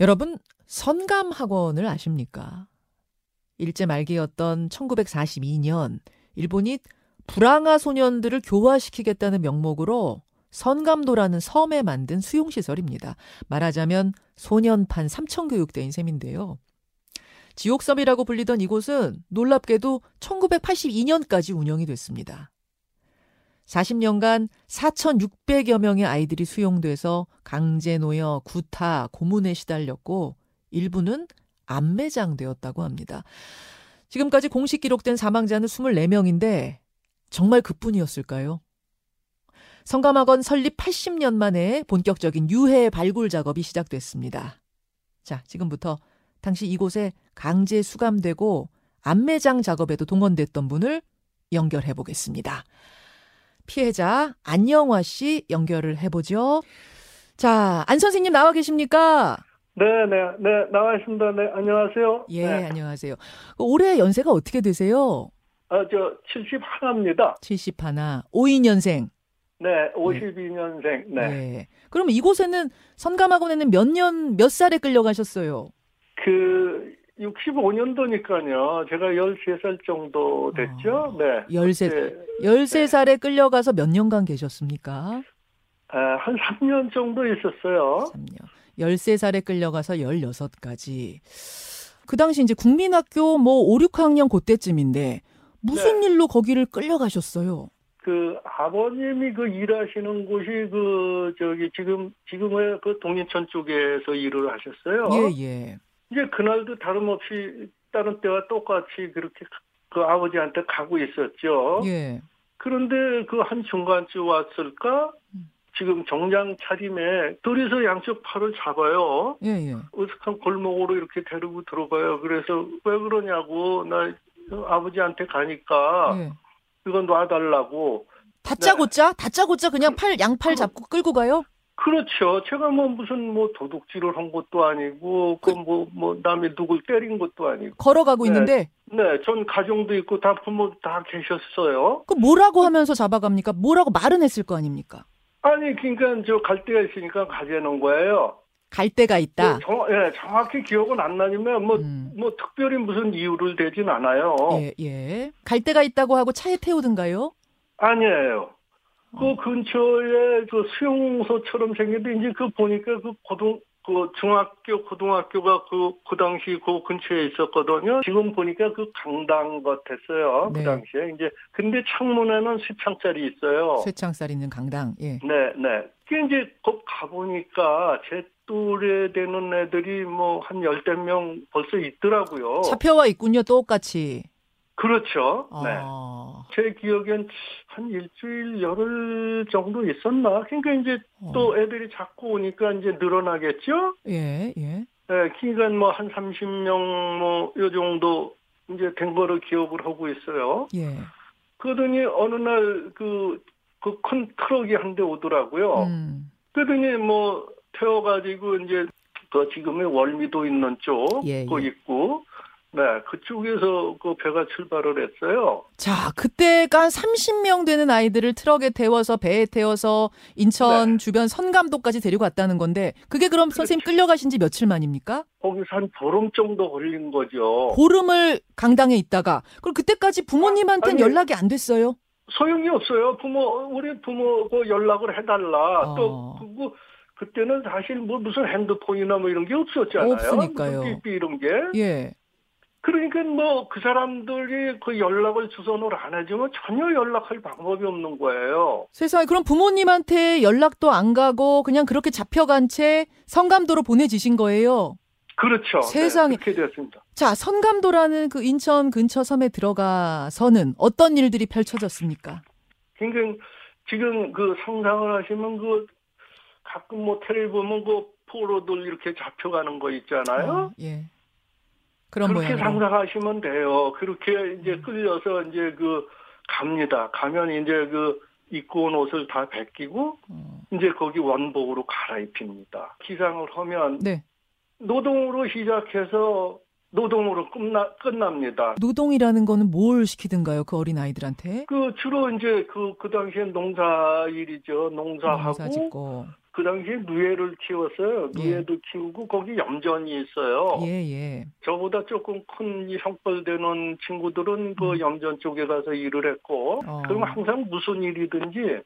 여러분, 선감학원을 아십니까? 일제 말기였던 1942년, 일본이 불황아 소년들을 교화시키겠다는 명목으로 선감도라는 섬에 만든 수용시설입니다. 말하자면 소년판 삼청교육대인 셈인데요. 지옥섬이라고 불리던 이곳은 놀랍게도 1982년까지 운영이 됐습니다. 40년간 4,600여 명의 아이들이 수용돼서 강제 노여, 구타, 고문에 시달렸고 일부는 안매장되었다고 합니다. 지금까지 공식 기록된 사망자는 24명인데 정말 그뿐이었을까요? 성감학원 설립 80년 만에 본격적인 유해 발굴 작업이 시작됐습니다. 자, 지금부터 당시 이곳에 강제 수감되고 안매장 작업에도 동원됐던 분을 연결해 보겠습니다. 피해자 안영화 씨 연결을 해보죠. 자, 안 선생님 나와 계십니까? 네, 네, 네, 나와 있습니다. 네, 안녕하세요. 예, 네. 안녕하세요. 올해 연세가 어떻게 되세요? 아, 저, 71입니다. 71, 52년생. 네, 52년생. 네. 예. 그럼 이곳에는 선감학원에는 몇 년, 몇 살에 끌려가셨어요? 그, 65년도니까요. 제가 13살 정도 됐죠. 네. 13, 네. 13살에 끌려가서 몇 년간 계셨습니까? 아, 한 3년 정도 있었어요. 3년. 13살에 끌려가서 16까지. 그 당시 이제 국민학교 뭐 5, 6학년 그때쯤인데 무슨 네. 일로 거기를 끌려가셨어요? 그, 아버님이 그 일하시는 곳이 그, 저기, 지금, 지금의 그 동인천 쪽에서 일을 하셨어요. 예, 예. 이제 그날도 다름없이 다른 때와 똑같이 그렇게 그 아버지한테 가고 있었죠. 예. 그런데 그 한 중간쯤 왔을까? 음. 지금 정장 차림에 둘이서 양쪽 팔을 잡아요. 예, 예. 어색한 골목으로 이렇게 데리고 들어가요. 그래서 왜 그러냐고 나 아버지한테 가니까 예. 이거 놔달라고. 다짜고짜? 다짜고짜 그냥 팔, 양팔 잡고 끌고 가요? 그렇죠. 제가 뭐 무슨 뭐 도둑질을 한 것도 아니고 그뭐뭐 남이 누굴 때린 것도 아니고. 걸어가고 네. 있는데 네, 전 가정도 있고 다 부모 다 계셨어요. 그 뭐라고 하면서 잡아갑니까? 뭐라고 말은 했을 거 아닙니까? 아니, 그러니까 저 갈 데가 있으니까 가자는 거예요. 갈 데가 있다. 그 정, 예, 정확히 기억은 안 나지만 뭐, 음. 뭐 특별히 무슨 이유를 대진 않아요. 예, 예. 갈 데가 있다고 하고 차에 태우든가요? 아니에요. 어. 그 근처에 그 수용소처럼 생겼는데 이제 그 보니까 그 고등 그 중학교 고등학교가 그그 당시 그 근처에 있었거든요. 지금 보니까 그 강당 같았어요. 네. 그 당시에 이제 근데 창문에는 쇠창살이 있어요. 쇠창살 있는 강당. 예. 네, 네. 그 이제 거 가보니까 제 또래 되는 애들이 뭐 한 열댓 명 벌써 있더라고요. 차표와 있군요, 똑같이. 그렇죠. 네. 어. 제 기억엔 한 일주일, 열흘 정도 있었나? 그러니까 이제 어. 또 애들이 자꾸 오니까 이제 늘어나겠죠? 예, 예. 네, 그러니까 뭐한 30명 뭐, 요 정도 이제 된 거를 기억을 하고 있어요. 예. 그러더니 어느 날 그, 그 큰 트럭이 한 대 오더라고요. 음. 그러더니 뭐 태워가지고 이제 그 지금의 월미도 있는 쪽, 예, 그 예. 있고, 네 그쪽에서 그 배가 출발을 했어요. 자, 그때가 한 30명 되는 아이들을 트럭에 태워서 배에 태워서 인천 네. 주변 선감도까지 데리고 갔다는 건데 그게 그럼 선생님 끌려가신 지 며칠 만입니까? 거기서 한 보름 정도 걸린 거죠. 보름을 강당에 있다가 그럼 그때까지 부모님한테는 아니, 연락이 안 됐어요? 소용이 없어요. 부모 우리 부모 그 연락을 해달라. 어. 또 그거 그때는 사실 뭐 무슨 핸드폰이나 뭐 이런 게 없었잖아요. 없으니까요. 이런 게. 예. 그러니까 뭐 그 사람들이 그 연락을 주선을 안 해주면 전혀 연락할 방법이 없는 거예요. 세상에 그럼 부모님한테 연락도 안 가고 그냥 그렇게 잡혀간 채 성감도로 보내지신 거예요. 그렇죠. 세상에. 네, 그렇게 됐습니다. 자, 선감도라는 그 인천 근처 섬에 들어가서는 어떤 일들이 펼쳐졌습니까? 그러니까 지금 그 상상을 하시면 그 가끔 뭐 텔레비 보면 그 포로들 이렇게 잡혀가는 거 있잖아요. 어, 예. 그런 그렇게 모양으로. 상상하시면 돼요. 그렇게 이제 음. 끌려서 이제 그 갑니다. 가면 이제 그 입고 온 옷을 다 벗기고 어, 이제 거기 원복으로 갈아입힙니다. 기상을 하면 네. 노동으로 시작해서 노동으로 끝나, 끝납니다. 노동이라는 거는 뭘 시키든가요? 그 어린 아이들한테? 그 주로 이제 그, 그 당시엔 농사일이죠. 농사하고 농사 짓고. 그 당시에 누에를 키웠어요. 예. 누에도 키우고 거기 염전이 있어요. 예, 예. 저보다 조금 큰 형벌 되는 친구들은 그 음. 염전 쪽에 가서 일을 했고 어. 그럼 항상 무슨 일이든지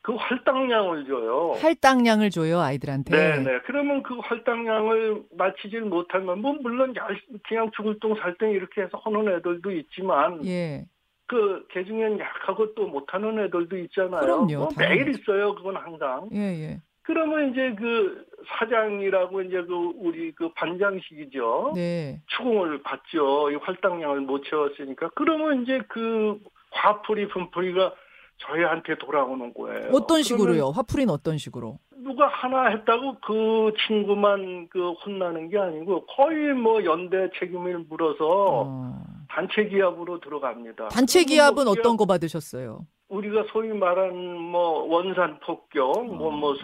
그 할당량을 줘요. 할당량을 줘요, 아이들한테. 네네. 그러면 그 할당량을 마치질 못하면 뭐 물론 야- 그냥 죽을 똥살 똥 이렇게 해서 하는 애들도 있지만 예. 그 개중엔 약하고 또 못하는 애들도 있잖아요. 그럼요, 뭐. 매일 있어요. 그건 항상. 예, 예. 그러면 이제 그 사장이라고 이제 그 우리 그 반장식이죠. 네. 추궁을 받죠. 이 할당량을 못 채웠으니까. 그러면 이제 그 화풀이 분풀이가 저희한테 돌아오는 거예요. 어떤 식으로요? 화풀이는 어떤 식으로? 누가 하나 했다고 그 친구만 그 혼나는 게 아니고 거의 뭐 연대 책임을 물어서 어. 단체 기합으로 들어갑니다. 단체 기합은 뭐 어떤 거 받으셨어요? 우리가 소위 말하는 뭐 원산 폭격, 뭐뭐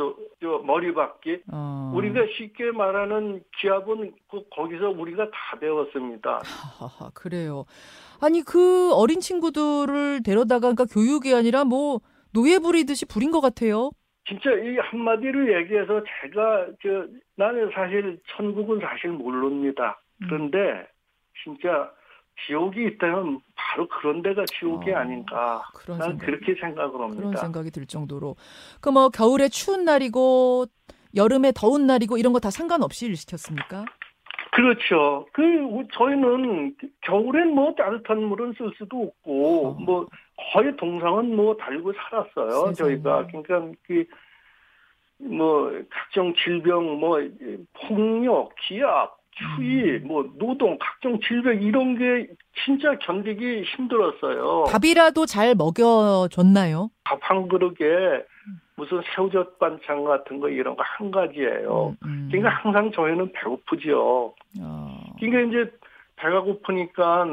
저 머리박기 어. 우리가 쉽게 말하는 기합은 그 거기서 우리가 다 배웠습니다. 하하하, 그래요. 아니 그 어린 친구들을 데려다가 그러니까 교육이 아니라 뭐 노예 부리듯이 부린 것 같아요. 진짜 이 한마디로 얘기해서 제가 저 나는 사실 천국은 사실 모릅니다. 음. 그런데 진짜 지옥이 있다면 바로 그런 데가 지옥이 어, 아닌가. 그런 난 생각. 그렇게 생각을 그런 합니다. 생각이 들 정도로 그 뭐 겨울에 추운 날이고 여름에 더운 날이고 이런 거 다 상관없이 일 시켰습니까? 그렇죠. 그 저희는 겨울엔 뭐 따뜻한 물은 쓸 수도 없고 어. 뭐 거의 동상은 뭐 달고 살았어요. 세상에. 저희가 그러니까 그 뭐 각종 질병 뭐 폭력, 기압, 추위, 음. 뭐 노동, 각종 질병 이런 게 진짜 견디기 힘들었어요. 밥이라도 잘 먹여줬나요? 밥 한 그릇에 무슨 새우젓 반찬 같은 거 이런 거 한 가지예요. 음, 음. 그러니까 항상 저희는 배고프죠. 어, 그러니까 이제 배가 고프니까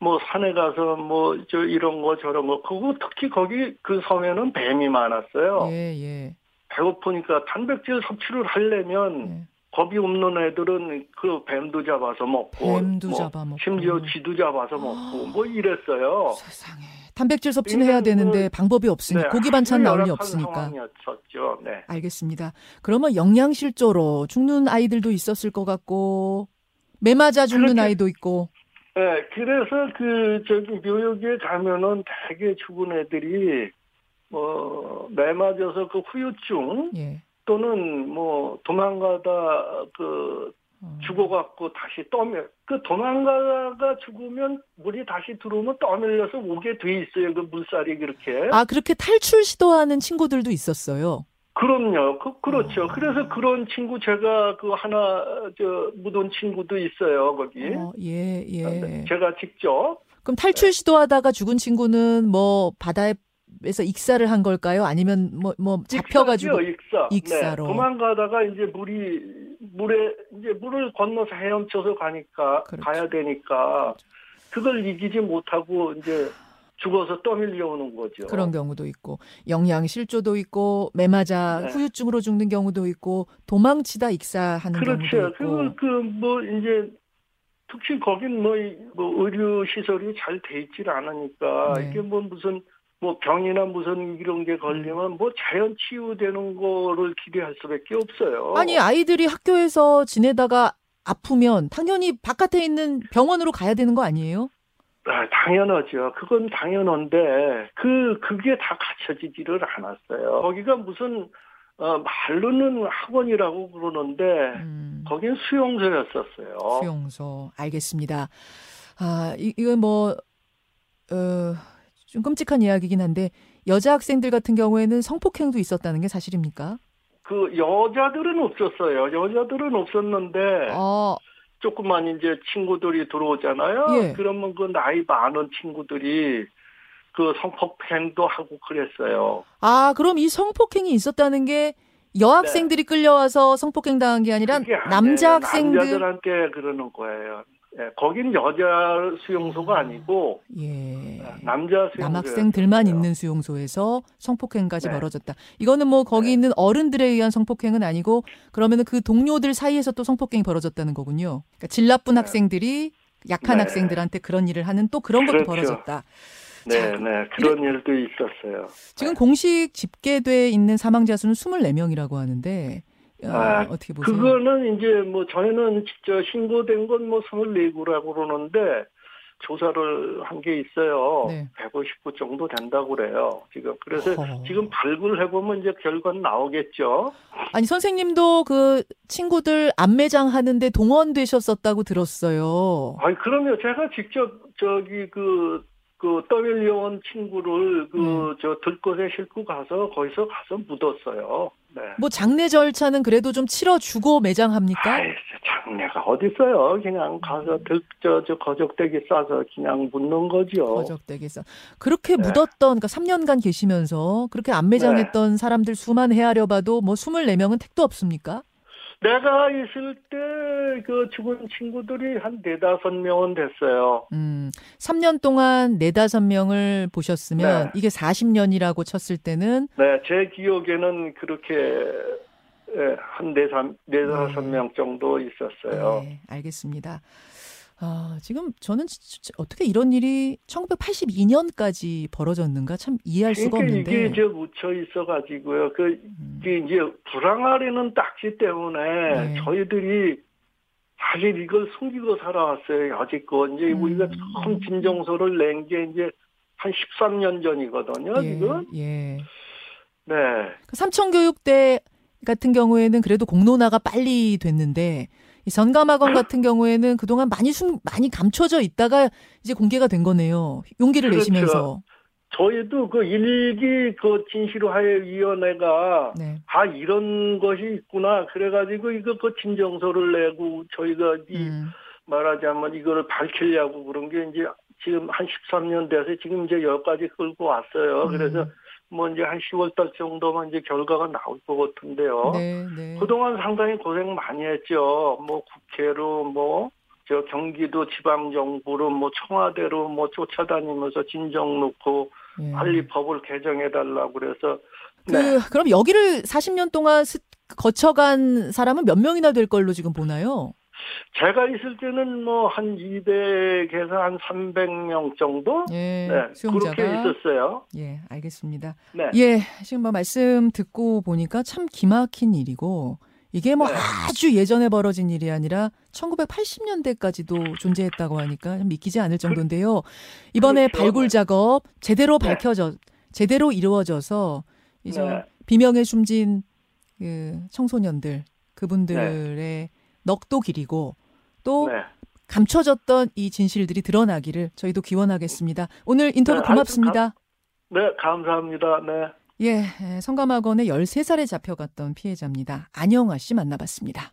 뭐 산에 가서 뭐 저 이런 거 저런 거 그거 특히 거기 그 섬에는 뱀이 많았어요. 예, 예. 배고프니까 단백질 섭취를 하려면 예. 겁이 없는 애들은 그 뱀도 잡아서 먹고 뱀도 뭐 잡아 먹고. 심지어 쥐도 잡아서 먹고 뭐 이랬어요. 세상에. 단백질 섭취는 해야 되는데 뭐, 방법이 없으니 네, 고기 반찬 나올 리 없으니까. 상황이었었죠. 네. 알겠습니다. 그러면 영양실조로 죽는 아이들도 있었을 것 같고 매 맞아 죽는 그렇게- 아이도 있고. 네, 그래서 그 저기 묘역에 가면은 되게 죽은 애들이 뭐 매맞아서 그 후유증 예. 또는 뭐 도망가다 그 어. 죽어갖고 다시 떠밀 그 도망가다가 죽으면 물이 다시 들어오면 떠밀려서 오게 돼 있어요 그 물살이 그렇게 아 그렇게 탈출 시도하는 친구들도 있었어요. 그럼요 그 그렇죠 어. 그래서 그런 친구 제가 그 하나 저 묻은 친구도 있어요 거기 어, 예, 예. 제가 직접 그럼 탈출 시도하다가 죽은 친구는 뭐 바다에 서 익사를 한 걸까요? 아니면 뭐뭐 잡혀가지고 익사죠, 익사. 익사 로. 네, 도망가다가 이제 물이 물에 이제 물을 건너서 헤엄쳐서 가니까 그렇죠. 가야 되니까 그걸 이기지 못하고 이제 죽어서 떠밀려 오는 거죠. 그런 경우도 있고 영양 실조도 있고 매 맞아 네. 후유증으로 죽는 경우도 있고 도망치다 익사하는 그렇죠. 경우도 있고. 그그뭐 이제 특히 거긴 뭐, 이- 뭐 의료 시설이 잘 돼 있질 않으니까 네. 이게 뭐 무슨 뭐 병이나 무슨 이런 게 걸리면 뭐 자연 치유되는 거를 기대할 수밖에 없어요. 아니 아이들이 학교에서 지내다가 아프면 당연히 바깥에 있는 병원으로 가야 되는 거 아니에요? 아, 당연하죠. 그건 당연한데 그 그게 다 갖춰지지를 않았어요. 거기가 무슨 어, 말로는 학원이라고 그러는데 음, 거긴 수용소였었어요. 수용소 알겠습니다. 아 이, 이건 뭐 어, 좀 끔찍한 이야기긴 한데 여자 학생들 같은 경우에는 성폭행도 있었다는 게 사실입니까? 그 여자들은 없었어요. 여자들은 없었는데 어, 조금만 이제 친구들이 들어오잖아요. 예. 그러면 그 나이 많은 친구들이 그 성폭행도 하고 그랬어요. 아 그럼 이 성폭행이 있었다는 게 여학생들이 끌려와서 성폭행 당한 게 아니라 네. 남자 학생들 남자들한테 그러는 거예요. 예, 거긴 여자 수용소가 아니고 예. 남자 수용소 남학생들만 있는 수용소에서 성폭행까지 네. 벌어졌다. 이거는 뭐 거기 네. 있는 어른들에 의한 성폭행은 아니고 그러면은 그 동료들 사이에서 또 성폭행이 벌어졌다는 거군요. 그러니까 질 나쁜 네. 학생들이 약한 네. 학생들한테 그런 일을 하는 또 그런 것도 그렇죠. 벌어졌다. 네, 자, 네. 그런 이래, 일도 있었어요. 지금 네. 공식 집계돼 있는 사망자 수는 24명이라고 하는데 어, 아, 어떻게 보세요? 그거는 이제 뭐 저희는 직접 신고된 건 뭐 24구라고 그러는데 조사를 한 게 있어요. 네. 150구 정도 된다고 그래요. 지금 그래서 허. 지금 발굴해 보면 이제 결과는 나오겠죠. 아니 선생님도 그 친구들 안매장 하는데 동원되셨었다고 들었어요. 아니 그러면 제가 직접 저기 그 그 떠밀려온 친구를 그저 음. 들것에 싣고 가서 거기서 가서 묻었어요. 네. 뭐 장례 절차는 그래도 좀 치러주고 매장합니까? 아이, 장례가 어디 있어요? 그냥 가서 들저저 거적대기 싸서 그냥 묻는 거죠. 거적대기 싸. 그렇게 네. 묻었던 그러니까 3년간 계시면서 그렇게 안 매장했던 네. 사람들 수만 헤아려 봐도 뭐 24명은 택도 없습니까? 내가 있을 때 그 죽은 친구들이 한 네다섯 명은 됐어요. 음, 3년 동안 네다섯 명을 보셨으면 네. 이게 40년이라고 쳤을 때는 네, 제 기억에는 그렇게 예, 한 네다섯 네. 명 정도 있었어요. 네, 알겠습니다. 아, 지금 저는 어떻게 이런 일이 1982년까지 벌어졌는가 참 이해할 수가 그러니까 없는데. 이게 이제 묻혀 있어 가지고요. 그, 음. 이제 불황아리는 딱지 때문에 네. 저희들이 사실 이걸 숨기고 살아왔어요. 여지껏. 이제 음. 우리가 처음 진정서를 낸 게 이제 한 13년 전이거든요, 예, 지금. 예. 네. 그 삼청교육대 같은 경우에는 그래도 공론화가 빨리 됐는데 이 전감학원 같은 경우에는 그동안 많이 숨 많이 감춰져 있다가 이제 공개가 된 거네요. 용기를 그렇죠. 내시면서. 저희도 그 일기 그 진실화해 위원회가 네. 아 이런 것이 있구나 그래가지고 이거 그 진정서를 내고 저희가 이 음. 말하자면 이거를 밝히려고 그런 게 이제 지금 한 13년 돼서 지금 이제 여기까지 끌고 왔어요. 음. 그래서 뭐 이제 한 10월 달 정도만 이제 결과가 나올 것 같은데요. 네, 네. 그동안 상당히 고생 많이 했죠. 뭐 국회로 뭐 저 경기도 지방 정부로 뭐 청와대로 뭐 쫓아다니면서 진정 놓고 예. 빨리 법을 개정해 달라고 그래서 그 네. 그럼 여기를 40년 동안 거쳐간 사람은 몇 명이나 될 걸로 지금 보나요? 제가 있을 때는 뭐 한 200에서 한 300명 정도 예, 네, 수용자가 그렇게 있었어요. 예, 알겠습니다. 네. 예, 지금 뭐 말씀 듣고 보니까 참 기막힌 일이고 이게 뭐 네. 아주 예전에 벌어진 일이 아니라 1980년대까지도 존재했다고 하니까 믿기지 않을 정도인데요. 이번에 그렇죠. 발굴 작업 제대로 네. 밝혀져 제대로 이루어져서 이제 네. 비명에 숨진 그 청소년들 그분들의 네. 넋도 기리고 또 네. 감춰졌던 이 진실들이 드러나기를 저희도 기원하겠습니다. 오늘 인터뷰 네, 고맙습니다. 가, 네, 감사합니다. 네. 예, 성감학원에 13살에 잡혀갔던 피해자입니다. 안영아 씨 만나봤습니다.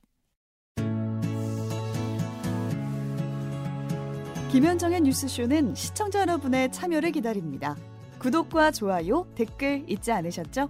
김현정의 뉴스쇼는 시청자 여러분의 참여를 기다립니다. 구독과 좋아요, 댓글 잊지 않으셨죠?